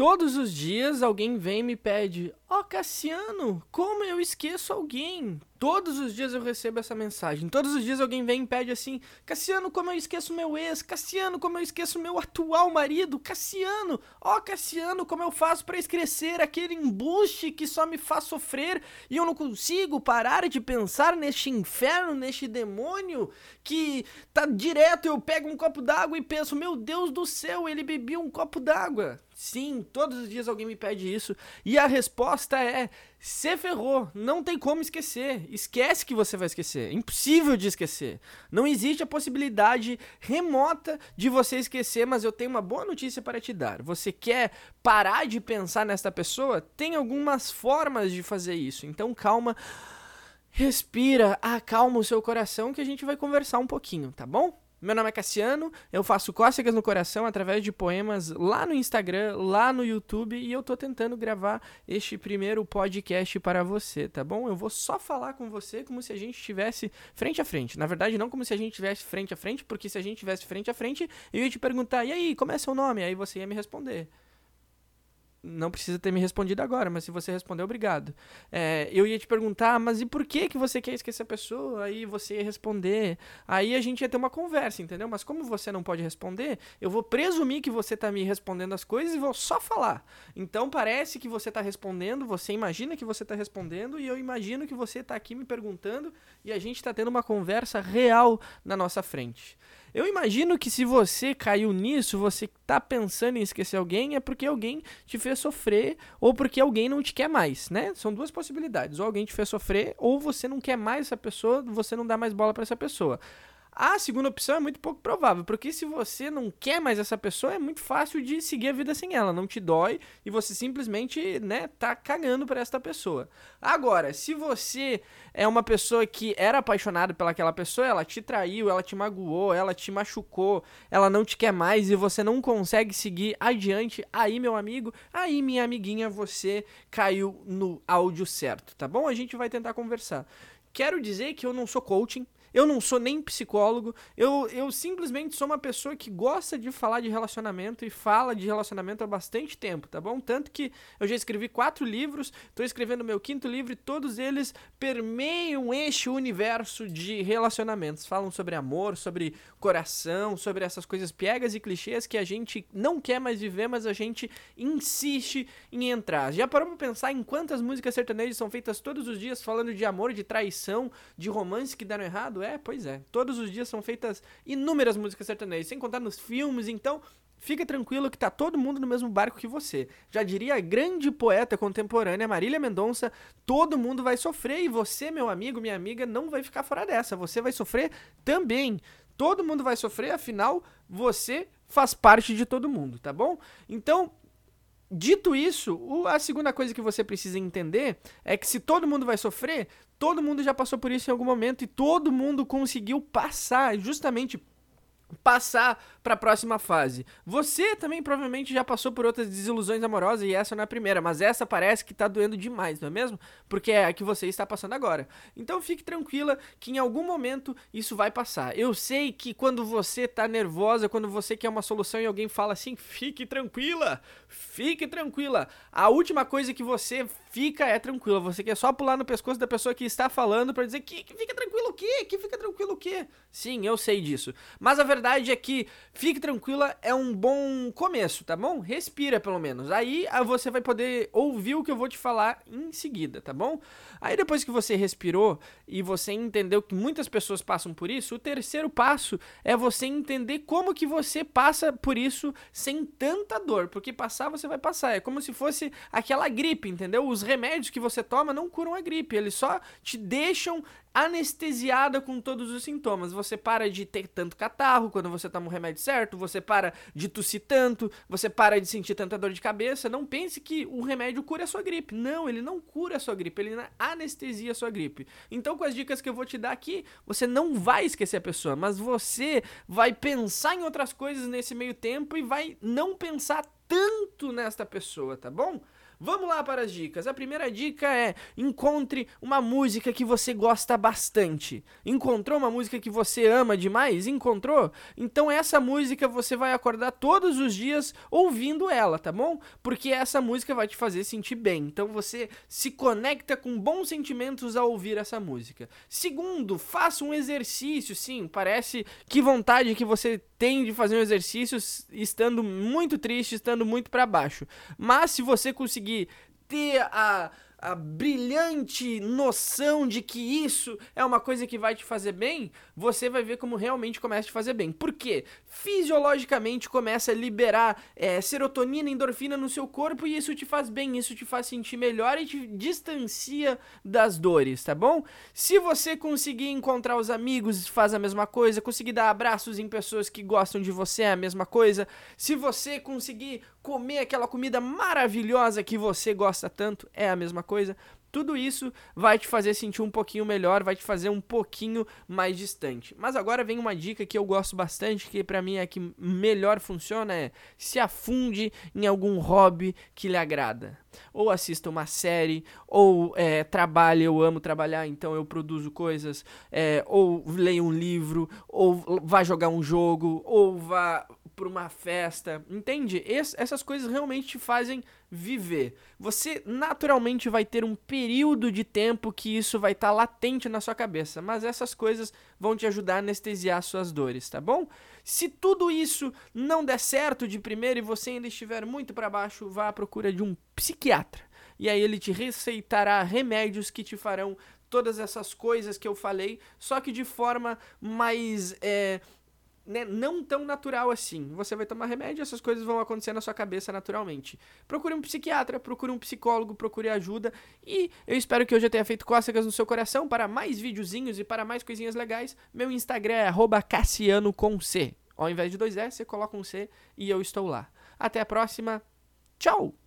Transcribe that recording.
Todos os dias alguém vem e me pede: Ó, oh, Cassiano, como eu esqueço alguém? Todos os dias eu recebo essa mensagem. Todos os dias alguém vem e pede assim: Cassiano, como eu esqueço meu ex? Cassiano, como eu esqueço meu atual marido? Cassiano, ó, oh, Cassiano, como eu faço para esquecer aquele embuste que só me faz sofrer e eu não consigo parar de pensar neste inferno, neste demônio que tá direto. Eu pego um copo d'água e penso: Meu Deus do céu, ele bebia um copo d'água. Sim, todos os dias alguém me pede isso. E a resposta é: se ferrou, não tem como esquecer. Esquece que você vai esquecer. Impossível de esquecer. Não existe a possibilidade remota de você esquecer, mas eu tenho uma boa notícia para te dar. Você quer parar de pensar nesta pessoa? Tem algumas formas de fazer isso. Então calma. Respira, acalma o seu coração que a gente vai conversar um pouquinho, tá bom? Meu nome é Cassiano, eu faço cócegas no coração através de poemas lá no Instagram, lá no YouTube e eu tô tentando gravar este primeiro podcast para você, tá bom? Eu vou só falar com você como se a gente estivesse frente a frente. Na verdade, não como se a gente estivesse frente a frente, porque se a gente estivesse frente a frente, eu ia te perguntar: "E aí, como é seu nome?" Aí você ia me responder não precisa ter me respondido agora, mas se você responder, obrigado. É, eu ia te perguntar, mas e por que que você quer esquecer a pessoa? Aí você ia responder. Aí a gente ia ter uma conversa, entendeu? Mas como você não pode responder, eu vou presumir que você tá me respondendo as coisas e vou só falar. Então parece que você tá respondendo, você imagina que você tá respondendo e eu imagino que você tá aqui me perguntando e a gente tá tendo uma conversa real na nossa frente. Eu imagino que se você caiu nisso, você tá pensando em esquecer alguém, é porque alguém te fez sofrer ou porque alguém não te quer mais, né? São duas possibilidades. Ou alguém te fez sofrer, ou você não quer mais essa pessoa, você não dá mais bola para essa pessoa. A segunda opção é muito pouco provável, porque se você não quer mais essa pessoa, é muito fácil de seguir a vida sem ela, não te dói e você simplesmente, né, tá cagando por esta pessoa. Agora, se você é uma pessoa que era apaixonado pelaquela pessoa, ela te traiu, ela te magoou, ela te machucou, ela não te quer mais e você não consegue seguir adiante, aí, meu amigo, aí, minha amiguinha, você caiu no áudio certo, tá bom? A gente vai tentar conversar. Quero dizer que eu não sou coaching, eu não sou nem psicólogo, eu, eu simplesmente sou uma pessoa que gosta de falar de relacionamento e fala de relacionamento há bastante tempo, tá bom? Tanto que eu já escrevi quatro livros, estou escrevendo meu quinto livro e todos eles permeiam este universo de relacionamentos. Falam sobre amor, sobre coração, sobre essas coisas piegas e clichês que a gente não quer mais viver, mas a gente insiste em entrar. Já parou pra pensar em quantas músicas sertanejas são feitas todos os dias falando de amor, de traição, de romance que deram errado? É, pois é. Todos os dias são feitas inúmeras músicas sertanejas, sem contar nos filmes, então fica tranquilo que tá todo mundo no mesmo barco que você. Já diria a grande poeta contemporânea Marília Mendonça, todo mundo vai sofrer e você, meu amigo, minha amiga, não vai ficar fora dessa. Você vai sofrer também. Todo mundo vai sofrer, afinal, você faz parte de todo mundo, tá bom? Então, Dito isso, a segunda coisa que você precisa entender é que se todo mundo vai sofrer, todo mundo já passou por isso em algum momento e todo mundo conseguiu passar justamente passar para a próxima fase. Você também provavelmente já passou por outras desilusões amorosas e essa não é a primeira, mas essa parece que tá doendo demais, não é mesmo? Porque é a que você está passando agora. Então fique tranquila que em algum momento isso vai passar. Eu sei que quando você tá nervosa, quando você quer uma solução e alguém fala assim, fique tranquila, fique tranquila. A última coisa que você fica é tranquila. Você quer só pular no pescoço da pessoa que está falando para dizer que, que fica tranquilo o quê? Que fica tranquilo o quê? Sim, eu sei disso. Mas a verdade é que fique tranquila é um bom começo, tá bom? Respira pelo menos. Aí ah, você vai poder ouvir o que eu vou te falar em seguida, tá bom? Aí depois que você respirou e você entendeu que muitas pessoas passam por isso, o terceiro passo é você entender como que você passa por isso sem tanta dor, porque passar você vai passar. É como se fosse aquela gripe, entendeu? Os remédios que você toma não curam a gripe, eles só te deixam anestesiada com todos os sintomas. Você para de ter tanto catarro quando você toma o remédio certo, você para de tossir tanto, você para de sentir tanta dor de cabeça. Não pense que o remédio cura a sua gripe. Não, ele não cura a sua gripe, ele anestesia a sua gripe. Então, com as dicas que eu vou te dar aqui, você não vai esquecer a pessoa, mas você vai pensar em outras coisas nesse meio tempo e vai não pensar tanto nesta pessoa, tá bom? Vamos lá para as dicas. A primeira dica é: encontre uma música que você gosta bastante. Encontrou uma música que você ama demais? Encontrou? Então essa música você vai acordar todos os dias ouvindo ela, tá bom? Porque essa música vai te fazer sentir bem. Então você se conecta com bons sentimentos ao ouvir essa música. Segundo, faça um exercício. Sim, parece que vontade que você tem de fazer um exercício estando muito triste, estando muito para baixo. Mas se você conseguir ter a a brilhante noção de que isso é uma coisa que vai te fazer bem, você vai ver como realmente começa a te fazer bem. Por quê? Fisiologicamente começa a liberar é, serotonina, endorfina no seu corpo e isso te faz bem, isso te faz sentir melhor e te distancia das dores, tá bom? Se você conseguir encontrar os amigos, faz a mesma coisa, conseguir dar abraços em pessoas que gostam de você, é a mesma coisa. Se você conseguir comer aquela comida maravilhosa que você gosta tanto, é a mesma coisa. Tudo isso vai te fazer sentir um pouquinho melhor, vai te fazer um pouquinho mais distante. Mas agora vem uma dica que eu gosto bastante, que para mim é que melhor funciona é se afunde em algum hobby que lhe agrada. Ou assista uma série, ou é, trabalhe, eu amo trabalhar, então eu produzo coisas, é, ou leia um livro, ou vá jogar um jogo, ou vá por uma festa, entende? Es, essas coisas realmente te fazem viver. Você naturalmente vai ter um período de tempo que isso vai estar tá latente na sua cabeça, mas essas coisas vão te ajudar a anestesiar suas dores, tá bom? Se tudo isso não der certo de primeiro e você ainda estiver muito para baixo, vá à procura de um psiquiatra. E aí ele te receitará remédios que te farão todas essas coisas que eu falei, só que de forma mais é, né, não tão natural assim. Você vai tomar remédio, essas coisas vão acontecer na sua cabeça naturalmente. Procure um psiquiatra, procure um psicólogo, procure ajuda. E eu espero que hoje eu tenha feito cócegas no seu coração. Para mais videozinhos e para mais coisinhas legais, meu Instagram é Cassiano com C. Ao invés de dois S, você coloca um C e eu estou lá. Até a próxima. Tchau!